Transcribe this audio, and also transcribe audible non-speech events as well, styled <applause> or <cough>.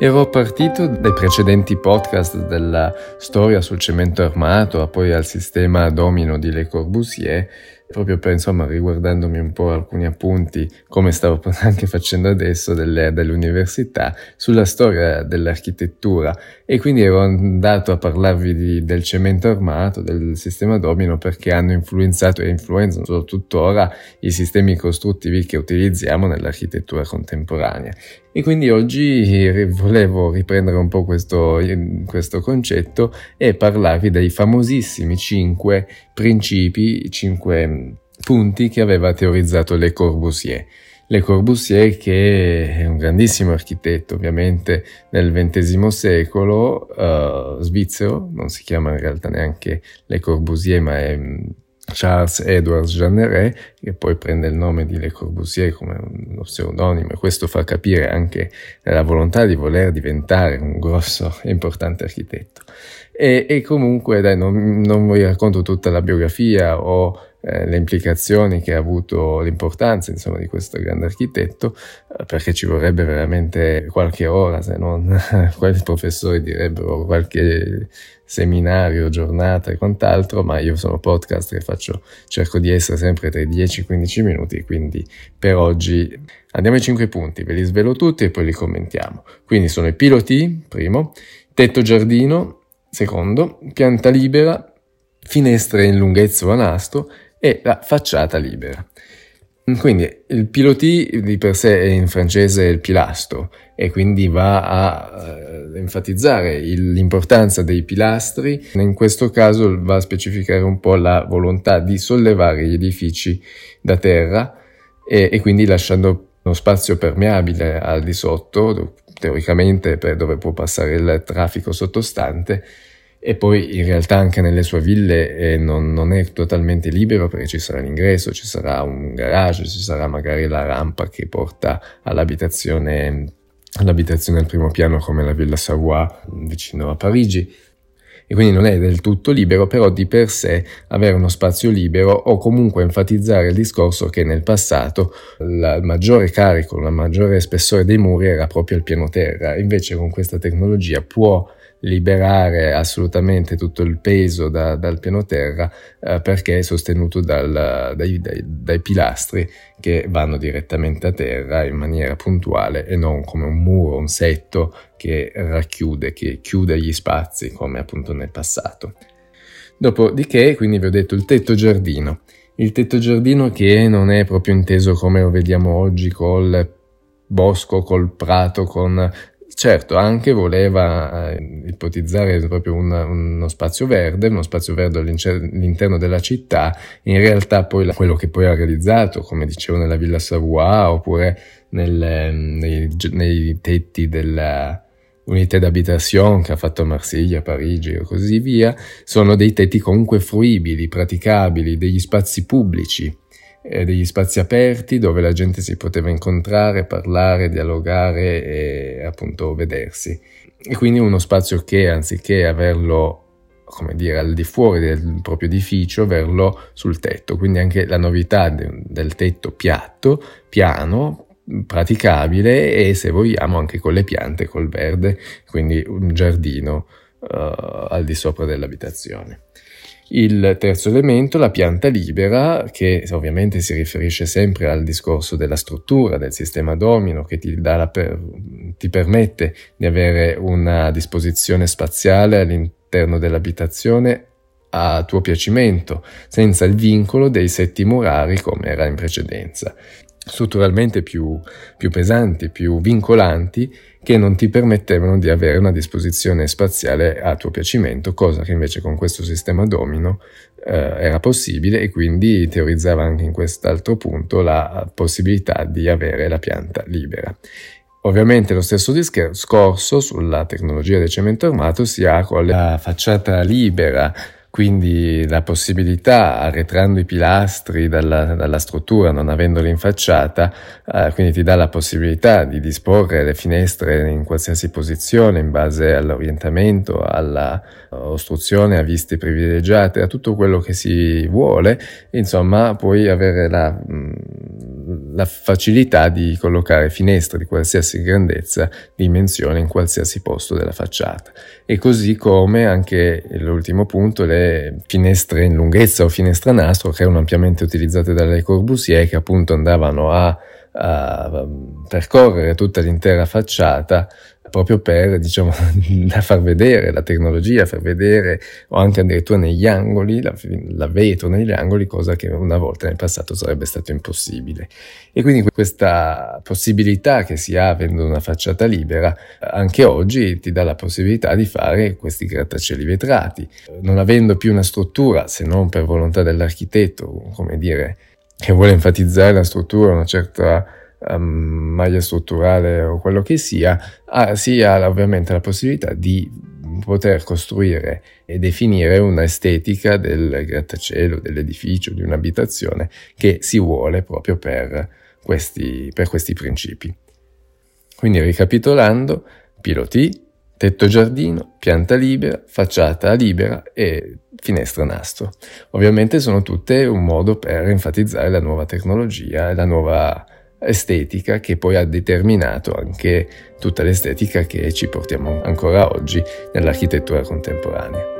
Ero partito dai precedenti podcast della storia sul cemento armato, poi al sistema domino di Le Corbusier proprio per insomma riguardandomi un po' alcuni appunti, come stavo <laughs> anche facendo adesso delle, dell'università, sulla storia dell'architettura e quindi ero andato a parlarvi di, del cemento armato, del sistema domino perché hanno influenzato e influenzano tuttora i sistemi costruttivi che utilizziamo nell'architettura contemporanea. E quindi oggi volevo riprendere un po' questo, questo concetto e parlarvi dei famosissimi cinque principi, cinque punti che aveva teorizzato Le Corbusier. Le Corbusier, che è un grandissimo architetto, ovviamente nel XX secolo, uh, svizzero, non si chiama in realtà neanche Le Corbusier, ma è Charles Edward Jeanneret, che poi prende il nome di Le Corbusier come uno pseudonimo, e questo fa capire anche la volontà di voler diventare un grosso e importante architetto. E, e comunque, dai, non, non vi racconto tutta la biografia o eh, le implicazioni che ha avuto l'importanza insomma, di questo grande architetto, eh, perché ci vorrebbe veramente qualche ora, se non <laughs> quali professori direbbero qualche seminario, giornata e quant'altro, ma io sono podcast e faccio, cerco di essere sempre tra i 10 e i 15 minuti, quindi per oggi andiamo ai 5 punti, ve li svelo tutti e poi li commentiamo. Quindi sono i piloti, primo, tetto giardino, secondo, pianta libera, finestre in lunghezza o a nastro e la facciata libera. Quindi il piloti di per sé è in francese il pilastro e quindi va a uh, enfatizzare il, l'importanza dei pilastri. In questo caso va a specificare un po' la volontà di sollevare gli edifici da terra e, e quindi lasciando uno spazio permeabile al di sotto, teoricamente per dove può passare il traffico sottostante e poi in realtà anche nelle sue ville eh, non, non, è totalmente libero perché ci sarà l'ingresso, ci sarà un garage, ci sarà magari la rampa che porta all'abitazione, all'abitazione al primo piano come la Villa Savoie vicino a Parigi. E quindi non è del tutto libero, però di per sé avere uno spazio libero o comunque enfatizzare il discorso che nel passato il maggiore carico, il maggiore spessore dei muri era proprio il piano terra. Invece con questa tecnologia può liberare assolutamente tutto il peso da, dal piano terra eh, perché è sostenuto dal, dai, dai, dai, pilastri che vanno direttamente a terra in maniera puntuale e non come un muro, un setto che racchiude, che chiude gli spazi come appunto nel passato. Dopodiché, quindi vi ho detto il tetto giardino. Il tetto giardino che non è proprio inteso come lo vediamo oggi col bosco, col prato, con Certo, anche voleva eh, ipotizzare proprio un, uno spazio verde, uno spazio verde all'interno della città, in realtà poi quello che poi ha realizzato, come dicevo nella Villa Savoie oppure nel, nei, nei, tetti della unità d'abitazione che ha fatto a Marsiglia, Parigi e così via, sono dei tetti comunque fruibili, praticabili, degli spazi pubblici eh, degli spazi aperti dove la gente si poteva incontrare, parlare, dialogare e appunto vedersi. E quindi uno spazio che anziché averlo come dire, al di fuori del proprio edificio, averlo sul tetto. Quindi anche la novità de- del tetto piatto, piano, praticabile e se vogliamo anche con le piante, col verde, quindi un giardino uh, al di sopra dell'abitazione. Il terzo elemento, la pianta libera, che ovviamente si riferisce sempre al discorso della struttura del sistema domino che ti, per, ti permette di avere una disposizione spaziale all'interno dell'abitazione a tuo piacimento, senza il vincolo dei setti murari come era in precedenza strutturalmente più, più, pesanti, più vincolanti, che non ti permettevano di avere una disposizione spaziale a tuo piacimento, cosa che invece con questo sistema domino eh, era possibile e quindi teorizzava anche in quest'altro punto la possibilità di avere la pianta libera. Ovviamente lo stesso discorso sulla tecnologia del cemento armato si ha con la facciata libera quindi la possibilità, arretrando i pilastri dalla, dalla struttura, non avendoli in facciata, eh, quindi ti dà la possibilità di disporre le finestre in qualsiasi posizione in base all'orientamento, alla ostruzione, a viste privilegiate, a tutto quello che si vuole, insomma puoi avere la, la facilità di collocare finestre di qualsiasi grandezza, dimensione in qualsiasi posto della facciata. E così come anche l'ultimo punto, le finestre in lunghezza o finestra nastro, che erano ampiamente utilizzate dalle Corbusier, che appunto andavano a, a percorrere tutta l'intera facciata proprio per, diciamo, <laughs> far vedere la tecnologia, far vedere o anche addirittura negli angoli, la, la, vetro negli angoli, cosa che una volta nel passato sarebbe stato impossibile. E quindi questa possibilità che si ha avendo una facciata libera, anche oggi ti dà la possibilità di fare questi grattacieli vetrati, non avendo più una struttura, se non per volontà dell'architetto, come dire, che vuole enfatizzare la struttura, una certa um, maglia strutturale o quello che sia, ha, si ha ovviamente la possibilità di poter costruire e definire un'estetica del grattacielo, dell'edificio, di un'abitazione che si vuole proprio per questi, per questi principi. Quindi ricapitolando, piloti, tetto giardino, pianta libera, facciata libera e finestra nastro. Ovviamente sono tutte un modo per enfatizzare la nuova tecnologia e la nuova estetica che poi ha determinato anche tutta l'estetica che ci portiamo ancora oggi nell'architettura contemporanea.